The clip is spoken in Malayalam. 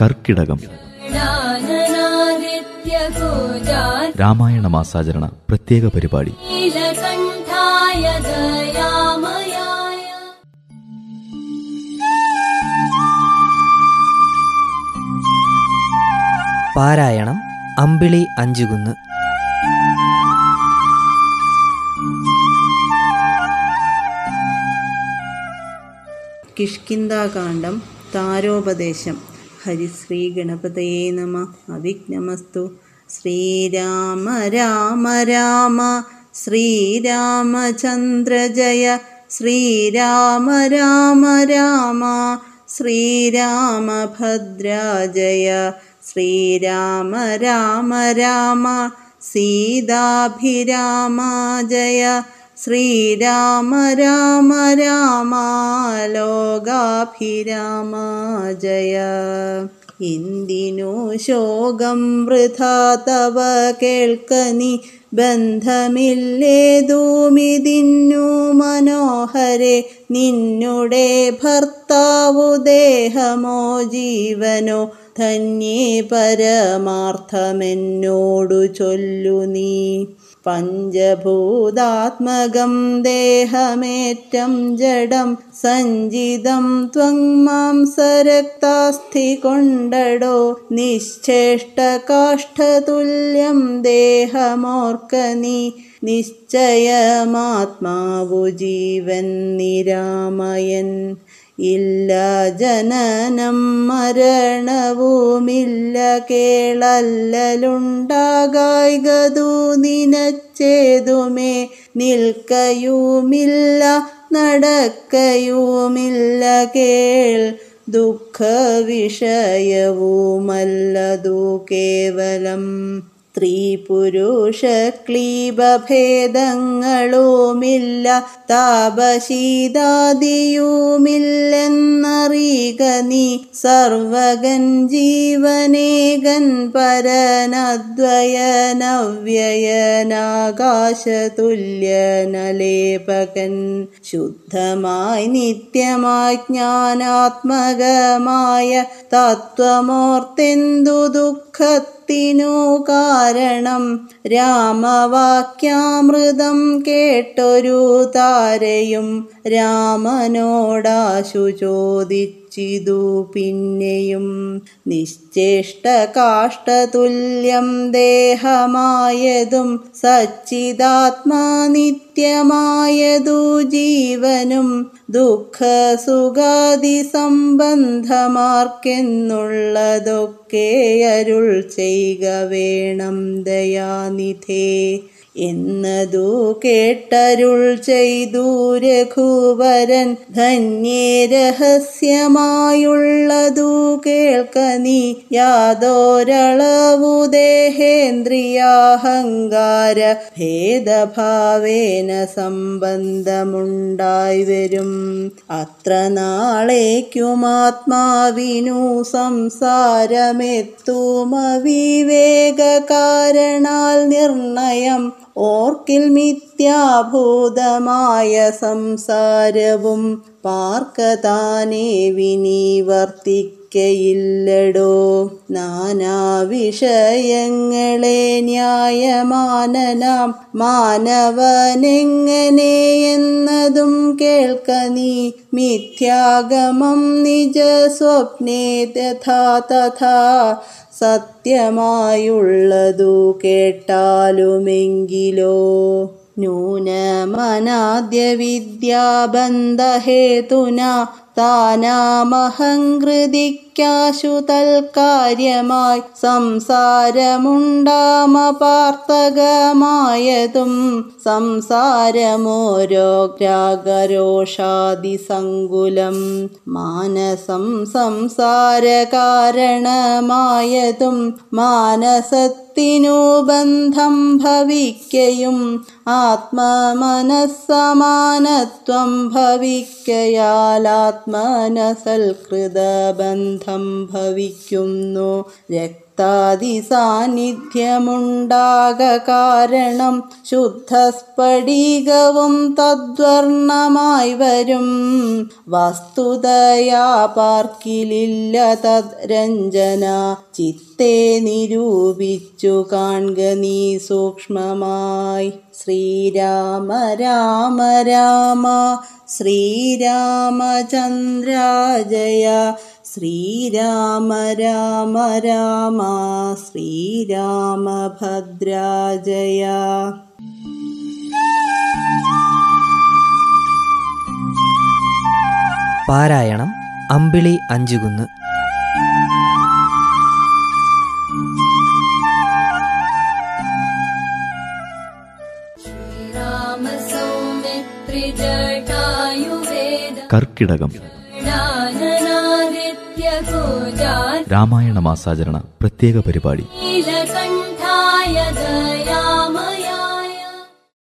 കർക്കിടകം. രാമായണ മാസാചരണ പ്രത്യേക പരിപാടി. പാരായണം അമ്പിളി അഞ്ചുകുന്ന്. കിഷ്കിന്താകാന്ഡം താരോപദേശം. ഹരിശ്രീ ഗണപതയേ നമ. അവിഘ്നമസ്തു. ശ്രീരാമ രാമ രാമ. ശ്രീരാമചന്ദ്ര ജയ. ശ്രീരാമ രാമ രാമ. ശ്രീരാമഭദ്ര ജയ ശ്രീരാമ രാമ രാമ. സീതാഭിരാമ ജയ ശ്രീരാമ രാമ രാമ ലോകാഭിരാമ ജയ. ഇന്ദിനു ശോകം വൃഥാ തവ കേൾക്കനി ബന്ധമില്ലേതൂമിതിന്നു മനോഹരെ നിന്നുടെ ഭർത്താവു ദേഹമോ ജീവനോ ധന്യേ പരമാർത്ഥമെന്നോടു ചൊല്ലു നീ. पञ्चभूतात्मगं देहमेत्यं जडं सञ्जिदं त्वं मां सरक्तास्थि कोण्डडो निश्चेष्ट काष्ठतुल्यं निरामयन् ഇല്ല ജനനം മരണവുമില്ല കേളല്ലലുണ്ടാകായികതു നിനച്ചേതുമേ നിൽക്കയുമില്ല നടക്കയുമില്ല കേൾ ദുഃഖവിഷയവുമല്ലതു കേവലം. സ്ത്രീ പുരുഷ ക്ലീബഭേദങ്ങളുമില്ല താപശീതാദിയുമില്ലെന്നറിയുക നീ. സർവകൻ ജീവനേകൻ പരനദ്വയനവ്യയനാകാശതുല്യനലേപകൻ. ശുദ്ധമായി നിത്യമായി ജ്ഞാനാത്മകമായ തത്വമോർത്തെന്തു ദുഃഖത്തിനു കാരണം രാമവാക്യാമൃതം കേട്ടൊരു താരയും രാമനോടാശു ചോദിച്ചിതു പിന്നെയും. നിശ്ചേഷ്ട കാഷ്ടതുല്യം ദേഹമായതും സച്ചിദാത്മാ നിത്യമായതു ജീവനും ദുഃഖസുഖാദി സംബന്ധമാർക്കെന്നുള്ളതൊക്കെ അരുൾ ചെയ്യുക വേണം ദയാനിധേ. എന്നതു കേട്ടരുൾ ചെയ്തു രഘുവരൻ ധന്യേ രഹസ്യമായുള്ളതു കേൾക്ക നീ. യാതോരളവു ദേഹേന്ദ്രിയാഹങ്കാര ഭേദഭാവേന സംബന്ധമുണ്ടായി വരും. അത്ര നാളേക്കുമാത്മാവിനു സംസാരമെത്തുമവിവേക കാരണാൽ നിർണയം ഓർക്കിൽ മിഥ്യാഭൂതമായ സംസാരവും പാർക്കതാനേ വിനിവർത്തിക്കയില്ലടോ നാനാ വിഷയങ്ങളെ ന്യായമാനനാം. മാനവനെങ്ങനെ എന്നതും കേൾക്ക നീ. മിഥ്യാഗമം നിജ സ്വപ്നേ തഥാ തഥാ. സത്യമായുള്ളതു കേട്ടാലുമെങ്കിലോ? നൂനമനാദ്യ വിദ്യാബന്ധഹേതുന താനാമഹങ്കൃതിക്കാശു തൽക്കാര്യമായി സംസാരമുണ്ടാമപാർത്ഥകമായതും സംസാരമോരോഗ്രാഗരോഷാദിസങ്കുലം മാനസം സംസാരകാരണമായതും മാനസത്തിനു ബന്ധം ഭവിക്കയും ആത്മമനസ്സമാനത്വം ഭവിക്കയാലാത്മനസൽകൃതബന്ധം ഭവിക്കുന്നു രക്ത രക്താദി സാന്നിധ്യമുണ്ടാക കാരണം ശുദ്ധസ്ഫടികവും തദ്വർണമായി വരും. വസ്തുതയാ പാർക്കിലില്ല തദ്രഞ്ജന ചിത്തെ നിരൂപിച്ചു കാൺക നീ സൂക്ഷ്മമായി. ശ്രീരാമ രാമ രാമ. ശ്രീരാമചന്ദ്ര ജയ ശ്രീരാമ രാമ രാമ ശ്രീരാമഭദ്രാജയ. പാരായണം അമ്പിളി അഞ്ചുകുന്ന്. കർക്കിടകം. രാമായണ മാസാചരണ പ്രത്യേക പരിപാടി.